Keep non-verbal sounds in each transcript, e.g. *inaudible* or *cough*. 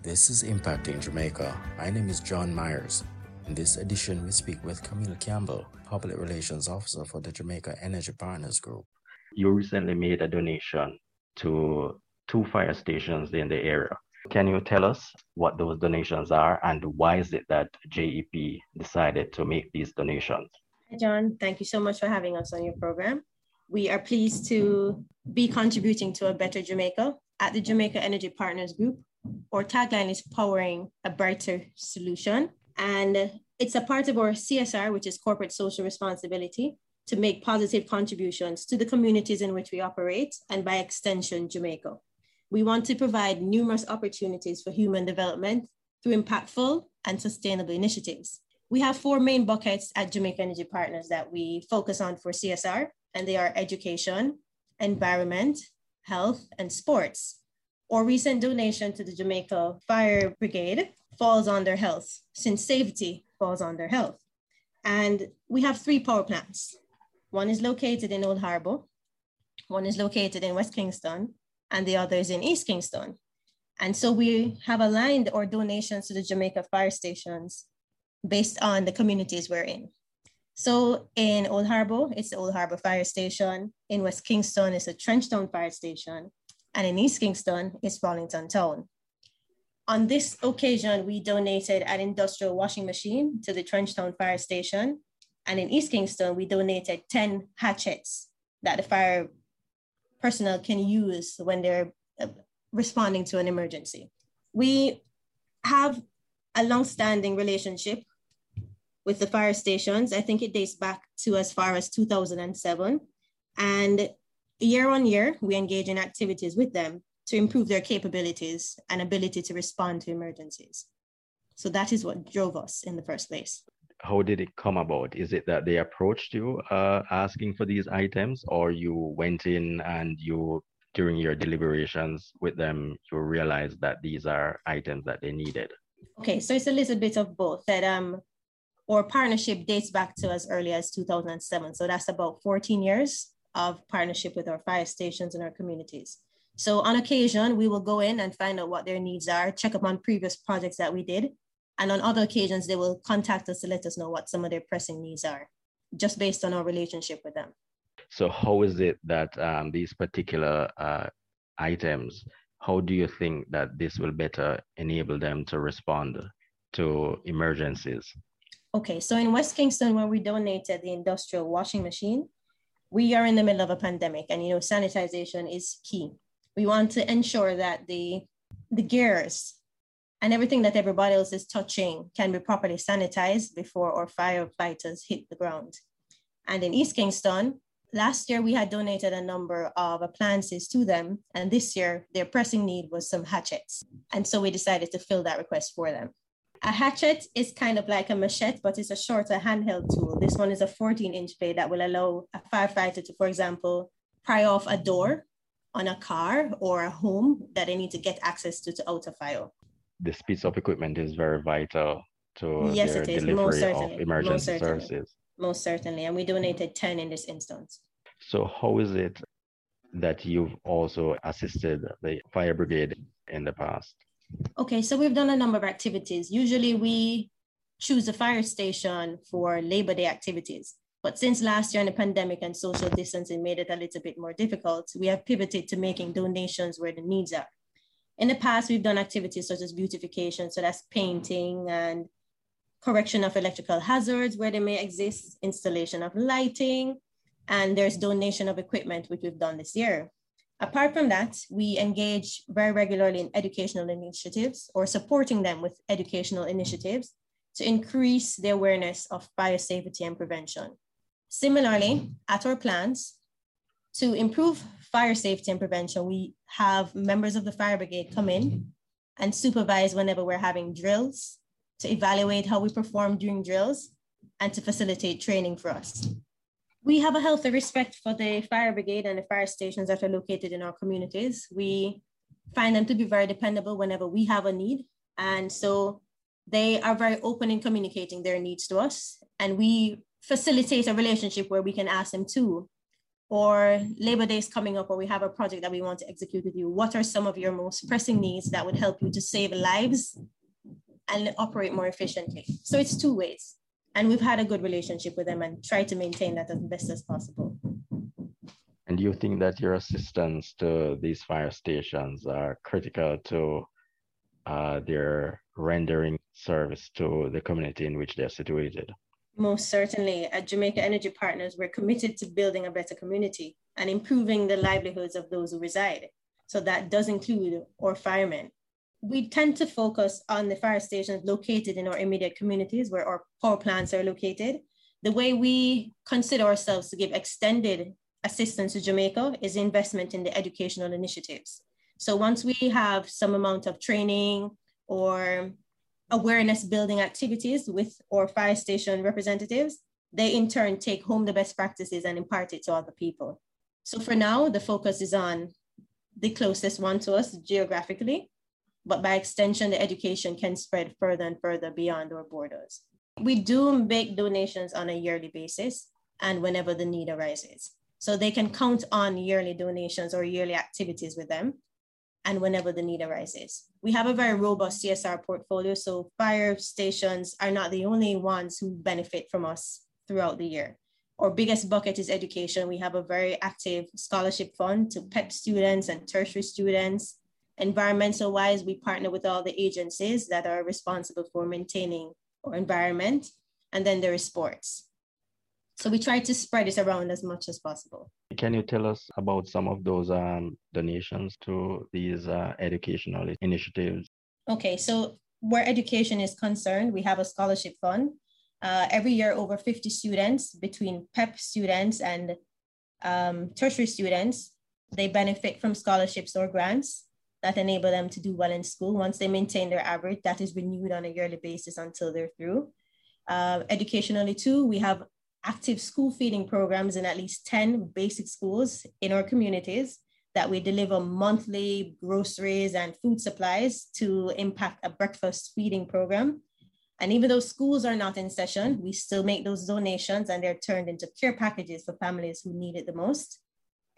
This is Impacting Jamaica. My name is John Myers. In this edition, we speak with Camille Campbell, Public Relations Officer for the Jamaica Energy Partners Group. You recently made a donation to two fire stations in the area. Can you tell us what those donations are and why is it that JEP decided to make these donations? John, thank you so much for having us on your program. We are pleased to be contributing to a better Jamaica at the Jamaica Energy Partners Group. Our tagline is powering a brighter solution. And it's a part of our CSR, which is corporate social responsibility, to make positive contributions to the communities in which we operate and by extension, Jamaica. We want to provide numerous opportunities for human development through impactful and sustainable initiatives. We have four main buckets at Jamaica Energy Partners that we focus on for CSR, and they are education, environment, health, and sports. Our recent donation to the Jamaica Fire Brigade falls on their health, since safety falls on their health. And we have three power plants. One is located in Old Harbour, one is located in West Kingston, and the other is in East Kingston. And so we have aligned our donations to the Jamaica fire stations based on the communities we're in. So in Old Harbour, it's the Old Harbour Fire Station. In West Kingston, it's the Trench Town Fire Station. And in East Kingston, is Rollington Town. On this occasion, we donated an industrial washing machine to the Trench Town Fire Station. And in East Kingston, we donated 10 hatchets that the fire personnel can use when they're uh, responding to an emergency. We have a long-standing relationship with the fire stations. I think it dates back to as far as 2007. And year on year, we engage in activities with them to improve their capabilities and ability to respond to emergencies. So that is what drove us in the first place. How did it come about? Is it that they approached you uh, asking for these items, or you went in and you, during your deliberations with them, you realized that these are items that they needed? Okay, so it's a little bit of both. That um, our partnership dates back to as early as 2007. So that's about 14 years of partnership with our fire stations and our communities. So on occasion, we will go in and find out what their needs are, check up on previous projects that we did. And on other occasions, they will contact us to let us know what some of their pressing needs are, just based on our relationship with them. So how is it that um, these particular uh, items how do you think that this will better enable them to respond to emergencies? Okay, so in West Kingston, where we donated the industrial washing machine, we are in the middle of a pandemic, and you know, sanitization is key. We want to ensure that the the gears and everything that everybody else is touching can be properly sanitized before our firefighters hit the ground. And in East Kingston, last year we had donated a number of appliances to them and this year their pressing need was some hatchets and so we decided to fill that request for them a hatchet is kind of like a machete but it's a shorter handheld tool this one is a 14 inch blade that will allow a firefighter to for example pry off a door on a car or a home that they need to get access to to out a fire this piece of equipment is very vital to yes, their it is. delivery of emergency Most services most certainly. And we donated 10 in this instance. So, how is it that you've also assisted the fire brigade in the past? Okay, so we've done a number of activities. Usually we choose a fire station for Labor Day activities. But since last year and the pandemic and social distancing made it a little bit more difficult, we have pivoted to making donations where the needs are. In the past, we've done activities such as beautification, so that's painting and correction of electrical hazards where they may exist, installation of lighting, and there's donation of equipment, which we've done this year. Apart from that, we engage very regularly in educational initiatives or supporting them with educational initiatives to increase the awareness of fire safety and prevention. Similarly, at our plants, to improve fire safety and prevention, we have members of the fire brigade come in and supervise whenever we're having drills, to evaluate how we perform during drills, and to facilitate training for us. We have a healthy respect for the fire brigade and the fire stations that are located in our communities. We find them to be very dependable whenever we have a need. And so they are very open in communicating their needs to us. And we facilitate a relationship where we can ask them to, or Labor Day is coming up, or we have a project that we want to execute with you. What are some of your most pressing needs that would help you to save lives and operate more efficiently? So it's two ways. And we've had a good relationship with them and try to maintain that as best as possible. And you think that your assistance to these fire stations are critical to uh, their rendering service to the community in which they're situated? Most certainly. At Jamaica Energy Partners, we're committed to building a better community and improving the livelihoods of those who reside. So that does include our firemen. We tend to focus on the fire stations located in our immediate communities where our power plants are located. The way we consider ourselves to give extended assistance to Jamaica is investment in the educational initiatives. So once we have some amount of training or awareness building activities with our fire station representatives, they in turn take home the best practices and impart it to other people. So for now, the focus is on the closest one to us geographically, but by extension, the education can spread further and further beyond our borders. We do make donations on a yearly basis and whenever the need arises. So they can count on yearly donations or yearly activities with them and whenever the need arises. We have a very robust CSR portfolio, so fire stations are not the only ones who benefit from us throughout the year. Our biggest bucket is education. We have a very active scholarship fund to PEP students and tertiary students. Environmental wise, we partner with all the agencies that are responsible for maintaining our environment. And then there is sports. So we try to spread it around as much as possible. Can you tell us about some of those um, donations to these uh, educational initiatives? Okay, so where education is concerned, we have a scholarship fund. Uh, every year, over 50 students between PEP students and um, tertiary students, they benefit from scholarships or grants that enable them to do well in school. Once they maintain their average, that is renewed on a yearly basis until they're through. Uh, educationally, too, we have active school feeding programs in at least 10 basic schools in our communities that we deliver monthly groceries and food supplies to impact a breakfast feeding program. And even though schools are not in session, we still make those donations and they're turned into care packages for families who need it the most.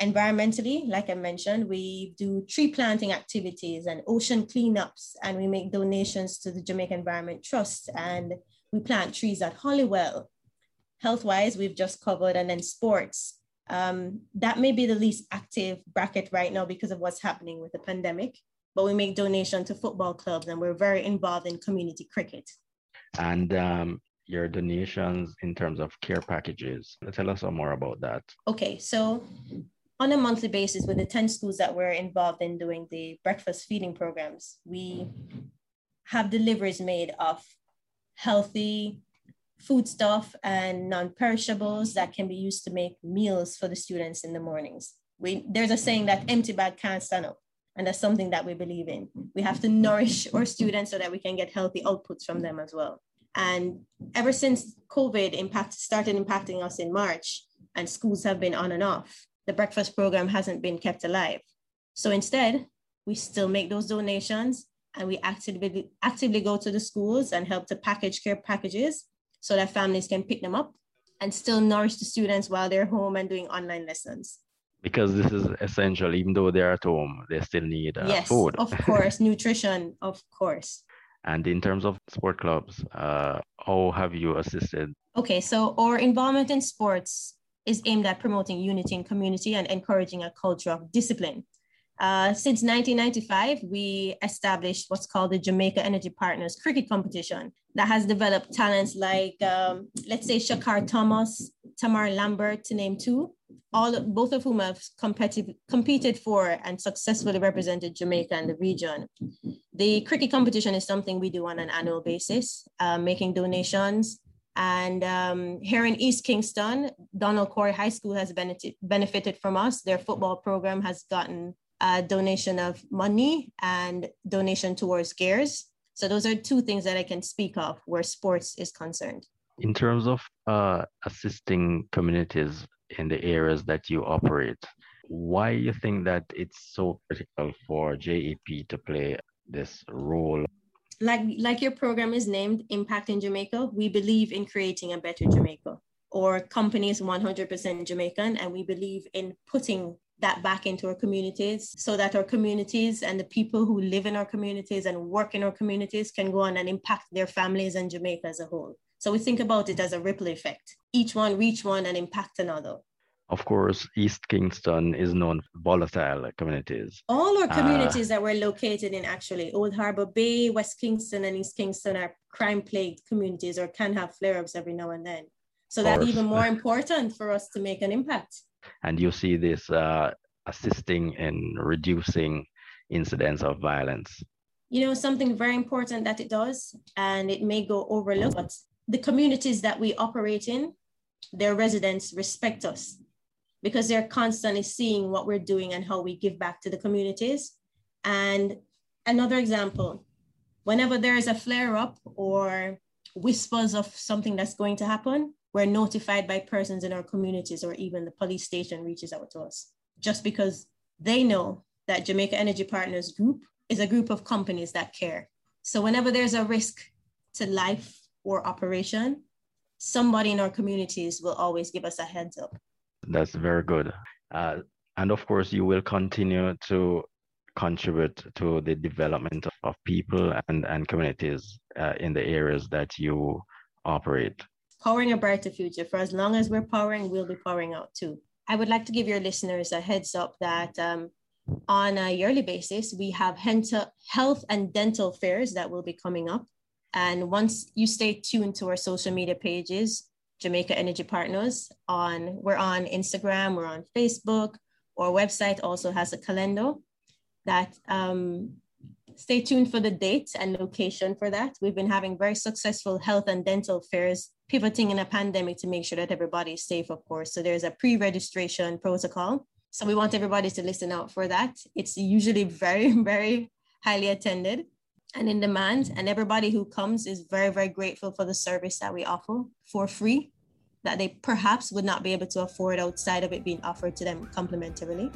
Environmentally, like I mentioned, we do tree planting activities and ocean cleanups, and we make donations to the Jamaica Environment Trust, and we plant trees at Holywell health wise, we've just covered, and then sports. Um, that may be the least active bracket right now because of what's happening with the pandemic, but we make donation to football clubs and we're very involved in community cricket. And um, your donations in terms of care packages, tell us some more about that. Okay, so on a monthly basis with the 10 schools that we're involved in doing the breakfast feeding programs, we have deliveries made of healthy foodstuff and non-perishables that can be used to make meals for the students in the mornings. We, there's a saying that empty bag can't stand up. And that's something that we believe in. We have to nourish our students so that we can get healthy outputs from them as well. And ever since COVID impact, started impacting us in March and schools have been on and off, the breakfast program hasn't been kept alive. So instead, we still make those donations and we actively, actively go to the schools and help to package care packages so that families can pick them up and still nourish the students while they're home and doing online lessons. Because this is essential, even though they're at home, they still need uh, yes, food. of *laughs* course, nutrition, of course. And in terms of sport clubs, uh, how have you assisted? Okay, so our involvement in sports is aimed at promoting unity in community and encouraging a culture of discipline. Uh, since 1995, we established what's called the Jamaica Energy Partners Cricket Competition that has developed talents like, um, let's say, Shakar Thomas, Tamar Lambert, to name two, all both of whom have competed, competed for and successfully represented Jamaica and the region. The cricket competition is something we do on an annual basis, uh, making donations. And um, here in East Kingston, Donald Quarrie High School has benefited, from us. Their football program has gotten a donation of money and donation towards gears. So those are two things that I can speak of where sports is concerned. In terms of uh, assisting communities in the areas that you operate, why do you think that it's so critical for JEP to play this role? Like, like your program is named Impact in Jamaica, we believe in creating a better Jamaica. Or companies 100% Jamaican, and we believe in putting that back into our communities so that our communities and the people who live in our communities and work in our communities can go on and impact their families and Jamaica as a whole. So we think about it as a ripple effect. Each one reach one and impact another. Of course, East Kingston is known for volatile communities. All our uh, communities uh, that we're located in, actually, Old Harbor Bay, West Kingston, and East Kingston are crime plagued communities or can have flare ups every now and then. So that's even more important for us to make an impact and you see this uh, assisting in reducing incidents of violence you know something very important that it does and it may go overlooked but the communities that we operate in their residents respect us because they're constantly seeing what we're doing and how we give back to the communities and another example whenever there is a flare up or whispers of something that's going to happen we're notified by persons in our communities or even the police station reaches out to us just because they know that Jamaica Energy Partners Group is a group of companies that care. So whenever there's a risk to life or operation, somebody in our communities will always give us a heads up. That's very good. Uh, and of course, you will continue to contribute to the development of people and, and communities uh, in the areas that you operate powering a brighter future. For as long as we're powering, we'll be powering out too. I would like to give your listeners a heads up that um, on a yearly basis, we have health and dental fairs that will be coming up. And once you stay tuned to our social media pages, Jamaica Energy Partners, on we're on Instagram, we're on Facebook. Our website also has a calendar that um, stay tuned for the date and location for that. We've been having very successful health and dental fairs, pivoting in a pandemic to make sure that everybody is safe, of course. So there's a pre registration protocol. So we want everybody to listen out for that. It's usually very, *laughs* very highly attended and in demand. And everybody who comes is very, very grateful for the service that we offer for free that they perhaps would not be able to afford outside of it being offered to them complimentarily.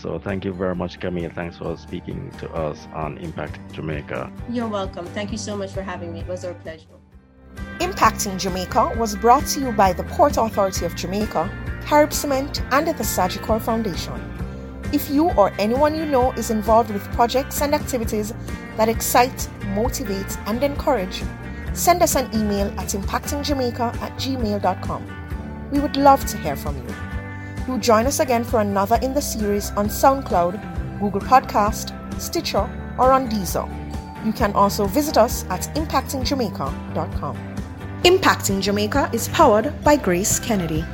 So thank you very much, Camille. Thanks for speaking to us on Impact Jamaica. You're welcome. Thank you so much for having me. It was our pleasure. Impacting Jamaica was brought to you by the Port Authority of Jamaica, Carib Cement, and the Sagicor Foundation. If you or anyone you know is involved with projects and activities that excite, motivate, and encourage, send us an email at impactingjamaica at gmail.com. We would love to hear from you. Do join us again for another in the series on SoundCloud, Google Podcast, Stitcher, or on Deezer. You can also visit us at impactingjamaica.com. Impacting Jamaica is powered by Grace Kennedy.